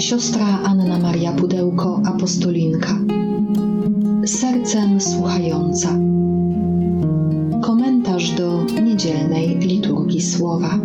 Siostra Anna Maria Pudełko, apostolinka. Sercem słuchająca. Komentarz do niedzielnej liturgii słowa.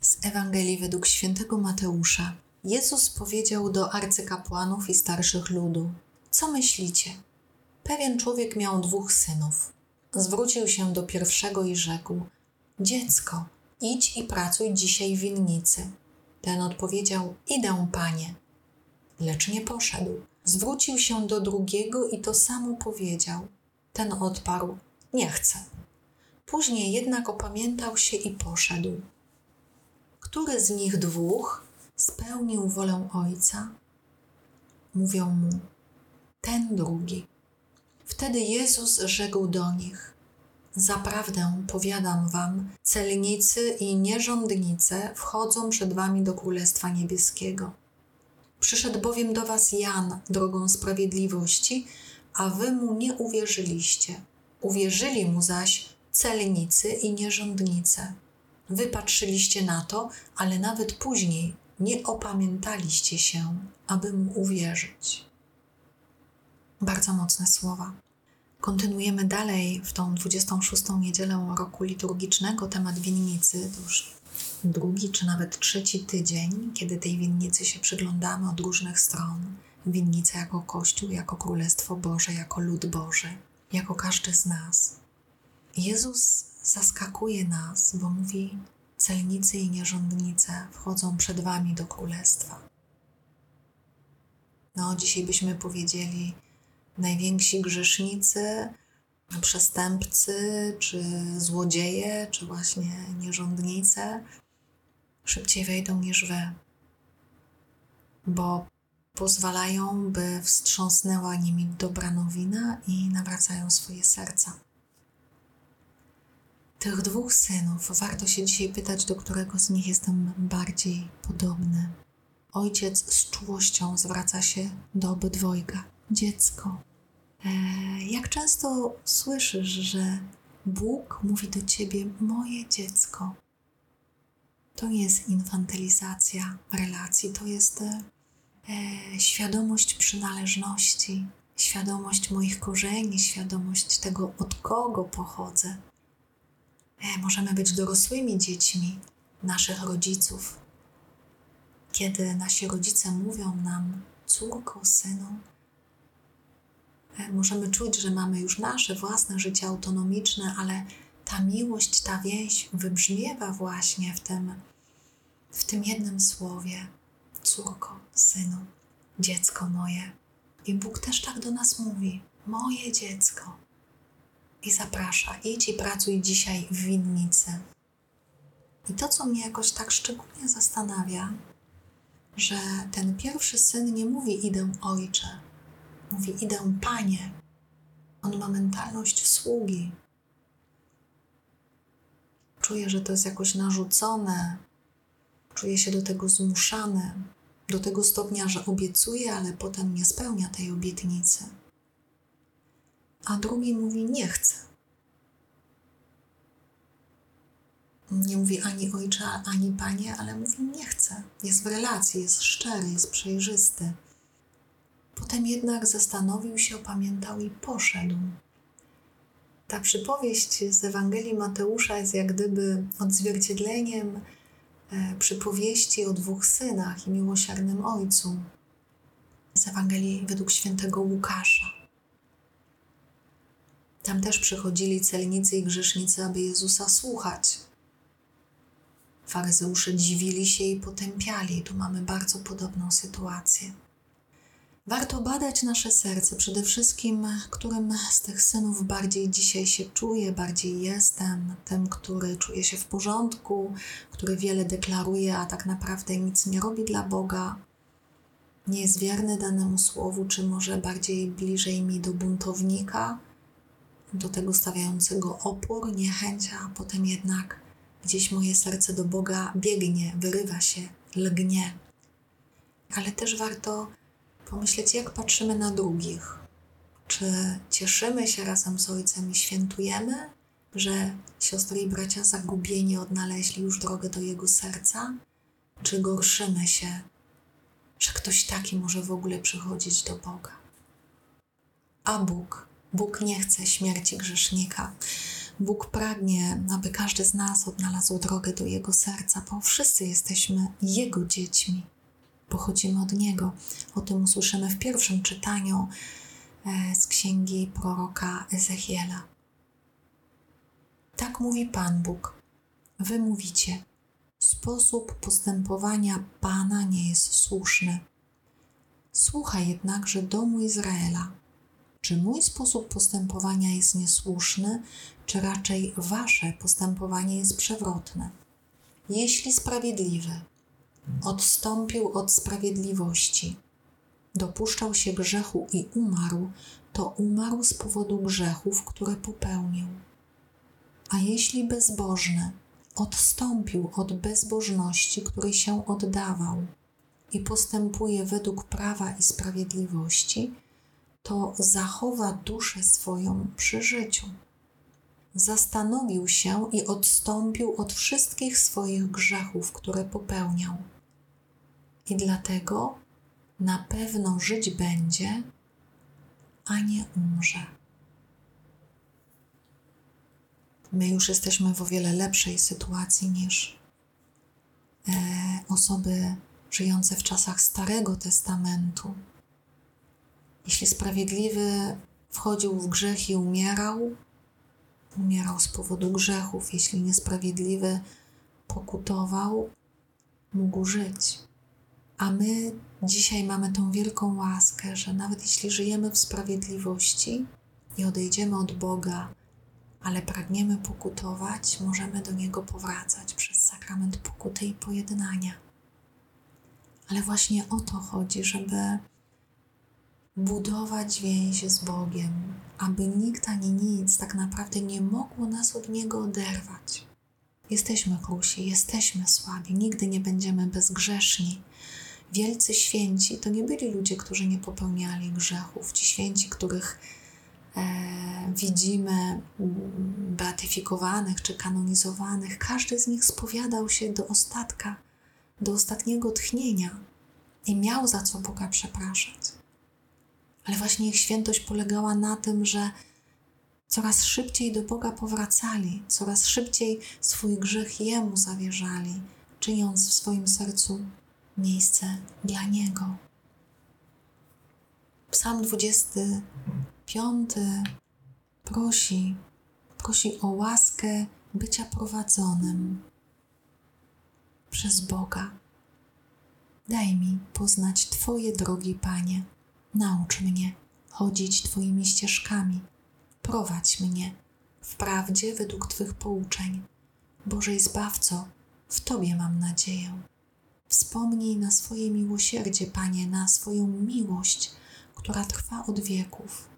Z Ewangelii według świętego Mateusza. Jezus powiedział do arcykapłanów i starszych ludu: Co myślicie? Pewien człowiek miał dwóch synów. Zwrócił się do pierwszego i rzekł: Dziecko, idź i pracuj dzisiaj w winnicy. Ten odpowiedział: Idę, panie. Lecz nie poszedł. Zwrócił się do drugiego i to samo powiedział. Ten odparł: Nie chcę. Później jednak opamiętał się i poszedł. Który z nich dwóch spełnił wolę Ojca? Mówią mu, ten drugi. Wtedy Jezus rzekł do nich: Zaprawdę powiadam wam, celnicy i nierządnice wchodzą przed wami do Królestwa Niebieskiego. Przyszedł bowiem do was Jan drogą sprawiedliwości, a wy mu nie uwierzyliście. Uwierzyli mu zaś celnicy i nierządnice. Wy patrzyliście na to, ale nawet później nie opamiętaliście się, aby mu uwierzyć. Bardzo mocne słowa. Kontynuujemy dalej w tą 26. niedzielę roku liturgicznego temat winnicy. To już drugi czy nawet trzeci tydzień, kiedy tej winnicy się przyglądamy od różnych stron. Winnica jako Kościół, jako Królestwo Boże, jako lud Boży, jako każdy z nas. Jezus zaskakuje nas, bo mówi: Celnicy i nierządnice wchodzą przed wami do królestwa. No, dzisiaj byśmy powiedzieli: najwięksi grzesznicy, przestępcy, czy złodzieje, czy właśnie nierządnice szybciej wejdą niż wy, bo pozwalają, by wstrząsnęła nimi dobra nowina i nawracają swoje serca tych dwóch synów warto się dzisiaj pytać, do którego z nich jestem bardziej podobny. Ojciec z czułością zwraca się do obydwojga. Dziecko. E, jak często słyszysz, że Bóg mówi do ciebie, moje dziecko? To nie jest infantylizacja relacji, to jest e, świadomość przynależności, świadomość moich korzeni, świadomość tego, od kogo pochodzę. E, możemy być dorosłymi dziećmi naszych rodziców. Kiedy nasi rodzice mówią nam, córko, synu, e, możemy czuć, że mamy już nasze własne życie autonomiczne, ale ta miłość, ta więź wybrzmiewa właśnie w tym, w tym jednym słowie: córko, synu, dziecko moje. I Bóg też tak do nas mówi: moje dziecko i zaprasza: idź i pracuj dzisiaj w winnicy. I to, co mnie jakoś tak szczególnie zastanawia, że ten pierwszy syn nie mówi idę ojcze, mówi idę panie. On ma mentalność sługi. Czuje, że to jest jakoś narzucone, czuje się do tego zmuszany, do tego stopnia, że obiecuje, ale potem nie spełnia tej obietnicy a drugi mówi nie chcę. Nie mówi ani ojcze, ani panie, ale mówi nie chcę. Jest w relacji, jest szczery, jest przejrzysty. Potem jednak zastanowił się, opamiętał i poszedł. Ta przypowieść z Ewangelii Mateusza jest jak gdyby odzwierciedleniem e, przypowieści o dwóch synach i miłosiernym ojcu z Ewangelii według świętego Łukasza. Tam też przychodzili celnicy i grzesznicy, aby Jezusa słuchać. Faryzeusze dziwili się i potępiali. Tu mamy bardzo podobną sytuację. Warto badać nasze serce, przede wszystkim, którym z tych synów bardziej dzisiaj się czuję, bardziej jestem, tym, który czuje się w porządku, który wiele deklaruje, a tak naprawdę nic nie robi dla Boga, nie jest wierny danemu słowu, czy może bardziej bliżej mi do buntownika, do tego stawiającego opór, niechęć, a potem jednak gdzieś moje serce do Boga biegnie, wyrywa się, lgnie. Ale też warto pomyśleć, jak patrzymy na drugich. Czy cieszymy się razem z Ojcem i świętujemy, że siostry i bracia zagubieni odnaleźli już drogę do Jego serca? Czy gorszymy się, że ktoś taki może w ogóle przychodzić do Boga? A Bóg, Bóg nie chce śmierci grzesznika. Bóg pragnie, aby każdy z nas odnalazł drogę do Jego serca, bo wszyscy jesteśmy Jego dziećmi. Pochodzimy od Niego. O tym usłyszymy w pierwszym czytaniu e, z księgi proroka Ezechiela. Tak mówi Pan Bóg. Wy mówicie, sposób postępowania Pana nie jest słuszny. Słuchaj jednakże domu Izraela. Czy mój sposób postępowania jest niesłuszny, czy raczej wasze postępowanie jest przewrotne? Jeśli sprawiedliwy odstąpił od sprawiedliwości, dopuszczał się grzechu i umarł, to umarł z powodu grzechów, które popełnił. A jeśli bezbożny odstąpił od bezbożności, której się oddawał i postępuje według prawa i sprawiedliwości, to zachowa duszę swoją przy życiu. Zastanowił się i odstąpił od wszystkich swoich grzechów, które popełniał. I dlatego na pewno żyć będzie, a nie umrze. My już jesteśmy w o wiele lepszej sytuacji niż e, osoby żyjące w czasach Starego Testamentu. Jeśli sprawiedliwy wchodził w grzech i umierał, umierał z powodu grzechów. Jeśli niesprawiedliwy pokutował, mógł żyć. A my dzisiaj mamy tą wielką łaskę, że nawet jeśli żyjemy w sprawiedliwości i odejdziemy od Boga, ale pragniemy pokutować, możemy do Niego powracać przez sakrament pokuty i pojednania. Ale właśnie o to chodzi, żeby budować więź z Bogiem, aby nikt ani nic tak naprawdę nie mogło nas od Niego oderwać. Jesteśmy krusi, jesteśmy słabi, nigdy nie będziemy bezgrzeszni. Wielcy święci to nie byli ludzie, którzy nie popełniali grzechów. Ci święci, których e, widzimy mm, beatyfikowanych czy kanonizowanych, każdy z nich spowiadał się do ostatka, do ostatniego tchnienia i miał za co Boga przepraszać. Ale właśnie ich świętość polegała na tym, że coraz szybciej do Boga powracali, coraz szybciej swój grzech Jemu zawierzali, czyniąc w swoim sercu miejsce dla Niego. Psalm 25 prosi, prosi o łaskę bycia prowadzonym przez Boga. Daj mi poznać Twoje drogi, Panie. Naucz mnie chodzić Twoimi ścieżkami. Prowadź mnie w prawdzie według Twych pouczeń. Bożej Zbawco, w Tobie mam nadzieję. Wspomnij na swoje miłosierdzie, Panie, na swoją miłość, która trwa od wieków.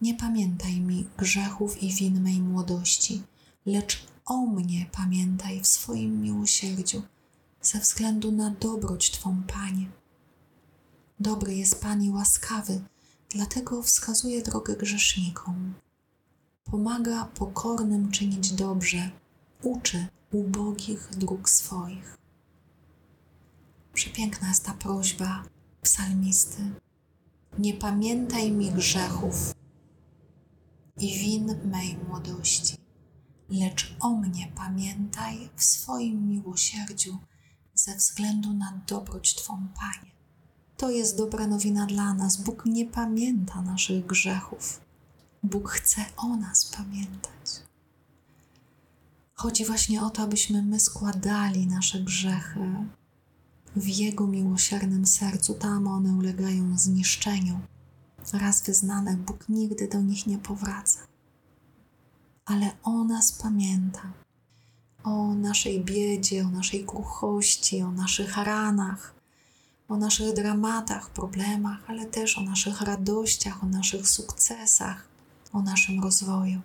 Nie pamiętaj mi grzechów i win mej młodości, lecz o mnie pamiętaj w swoim miłosierdziu, ze względu na dobroć Twą, Panie. Dobry jest Pan i łaskawy, dlatego wskazuje drogę grzesznikom. Pomaga pokornym czynić dobrze, uczy ubogich dróg swoich. Przepiękna jest ta prośba psalmisty. Nie pamiętaj mi grzechów i win mej młodości, lecz o mnie pamiętaj w swoim miłosierdziu ze względu na dobroć Twą, Panie. To jest dobra nowina dla nas. Bóg nie pamięta naszych grzechów. Bóg chce o nas pamiętać. Chodzi właśnie o to, abyśmy my składali nasze grzechy w Jego miłosiernym sercu, tam one ulegają zniszczeniu. Raz wyznane, Bóg nigdy do nich nie powraca. Ale o nas pamięta, o naszej biedzie, o naszej kruchości, o naszych ranach, o naszych dramatach, problemach, ale też o naszych radościach, o naszych sukcesach, o naszym rozwoju.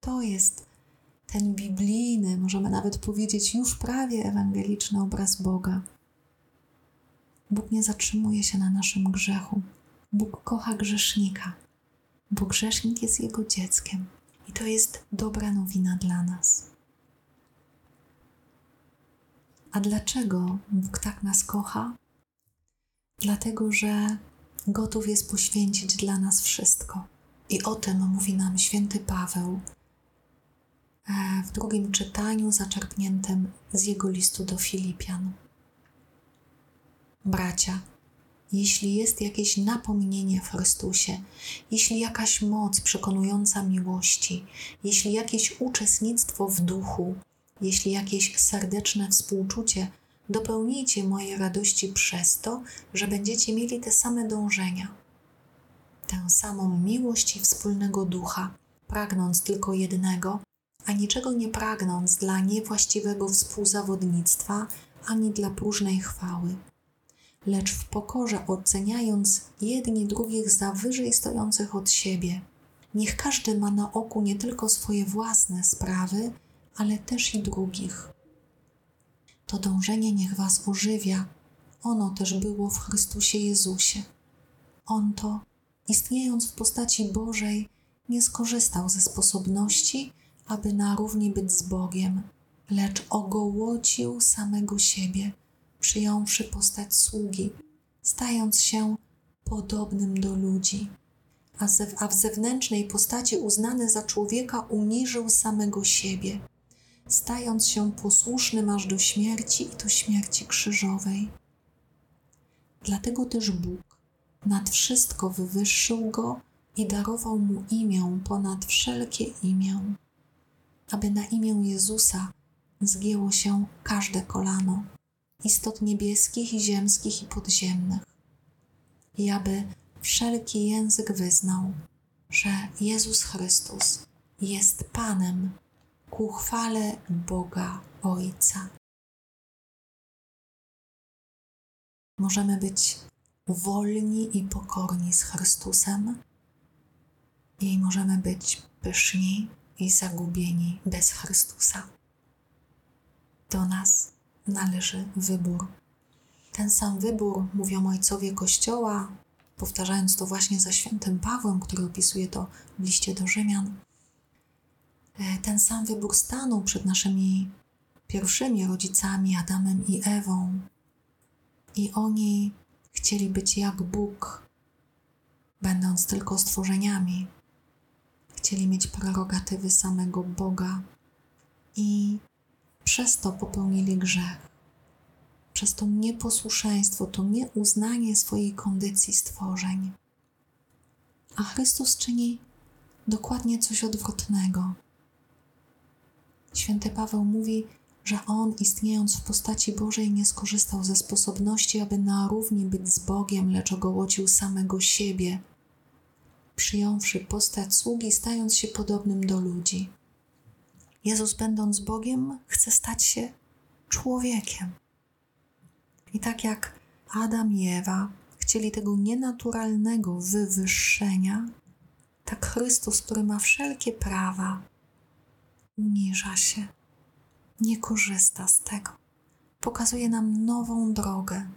To jest ten biblijny, możemy nawet powiedzieć już prawie ewangeliczny obraz Boga. Bóg nie zatrzymuje się na naszym grzechu. Bóg kocha grzesznika, bo grzesznik jest Jego dzieckiem. I to jest dobra nowina dla nas. A dlaczego Bóg tak nas kocha? Dlatego, że gotów jest poświęcić dla nas wszystko. I o tym mówi nam święty Paweł e, w drugim czytaniu zaczerpniętym z jego listu do Filipian. Bracia, jeśli jest jakieś napomnienie w Chrystusie, jeśli jakaś moc przekonująca miłości, jeśli jakieś uczestnictwo w duchu, jeśli jakieś serdeczne współczucie, dopełnijcie mojej radości przez to, że będziecie mieli te same dążenia, tę samą miłość i wspólnego ducha, pragnąc tylko jednego, a niczego nie pragnąc dla niewłaściwego współzawodnictwa ani dla próżnej chwały lecz w pokorze oceniając jedni drugich za wyżej stojących od siebie. Niech każdy ma na oku nie tylko swoje własne sprawy, ale też i drugich. To dążenie niech Was ożywia. Ono też było w Chrystusie Jezusie. On to, istniejąc w postaci Bożej, nie skorzystał ze sposobności, aby na równi być z Bogiem, lecz ogołocił samego siebie przyjąwszy postać sługi, stając się podobnym do ludzi, a, w zewnętrznej postaci uznany za człowieka uniżył samego siebie, stając się posłusznym aż do śmierci i do śmierci krzyżowej. Dlatego też Bóg nad wszystko wywyższył go i darował mu imię ponad wszelkie imię, aby na imię Jezusa zgięło się każde kolano istot niebieskich i ziemskich i podziemnych, i aby wszelki język wyznał, że Jezus Chrystus jest Panem ku chwale Boga Ojca. Możemy być wolni i pokorni z Chrystusem i możemy być pyszni i zagubieni bez Chrystusa. Do nas należy wybór. Ten sam wybór mówią ojcowie Kościoła, powtarzając to właśnie za świętym Pawłem, który opisuje to w liście do Rzymian. E, ten sam wybór stanął przed naszymi pierwszymi rodzicami, Adamem i Ewą. I oni chcieli być jak Bóg, będąc tylko stworzeniami. Chcieli mieć prerogatywy samego Boga i przez to popełnili grzech. Przez to nieposłuszeństwo, to nieuznanie swojej kondycji stworzeń. A Chrystus czyni dokładnie coś odwrotnego. Święty Paweł mówi, że on, istniejąc w postaci Bożej, nie skorzystał ze sposobności, aby na równi być z Bogiem, lecz ogołocił samego siebie, przyjąwszy postać sługi, stając się podobnym do ludzi. Jezus, będąc Bogiem, chce stać się człowiekiem. I tak jak Adam i Ewa chcieli tego nienaturalnego wywyższenia, tak Chrystus, który ma wszelkie prawa, uniża się, nie korzysta z tego. Pokazuje nam nową drogę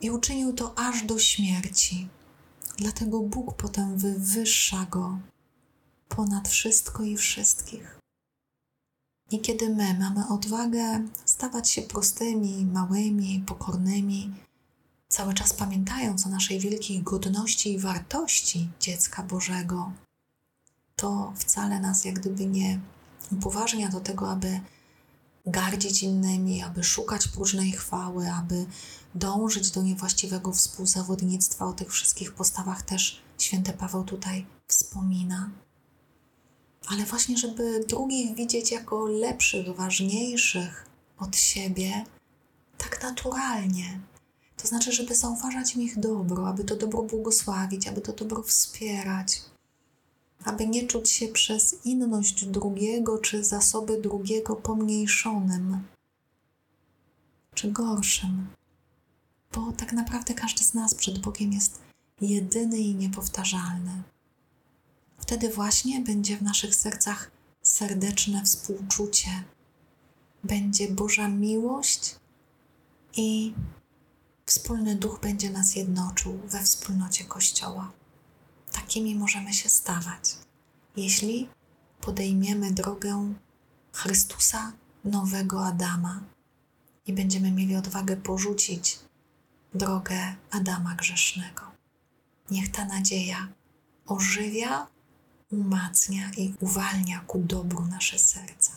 i uczynił to aż do śmierci. Dlatego Bóg potem wywyższa go ponad wszystko i wszystkich. I kiedy my mamy odwagę stawać się prostymi, małymi, pokornymi, cały czas pamiętając o naszej wielkiej godności i wartości dziecka Bożego, to wcale nas jak gdyby nie upoważnia do tego, aby gardzić innymi, aby szukać próżnej chwały, aby dążyć do niewłaściwego współzawodnictwa. O tych wszystkich postawach też święty Paweł tutaj wspomina ale właśnie, żeby drugich widzieć jako lepszych, ważniejszych od siebie, tak naturalnie. To znaczy, żeby zauważać im ich dobro, aby to dobro błogosławić, aby to dobro wspierać, aby nie czuć się przez inność drugiego czy zasoby drugiego pomniejszonym czy gorszym. Bo tak naprawdę każdy z nas przed Bogiem jest jedyny i niepowtarzalny. Wtedy właśnie będzie w naszych sercach serdeczne współczucie, będzie Boża miłość i wspólny duch będzie nas jednoczył we wspólnocie Kościoła. Takimi możemy się stawać, jeśli podejmiemy drogę Chrystusa, nowego Adama i będziemy mieli odwagę porzucić drogę Adama grzesznego. Niech ta nadzieja ożywia, umacnia i uwalnia ku dobru nasze serca.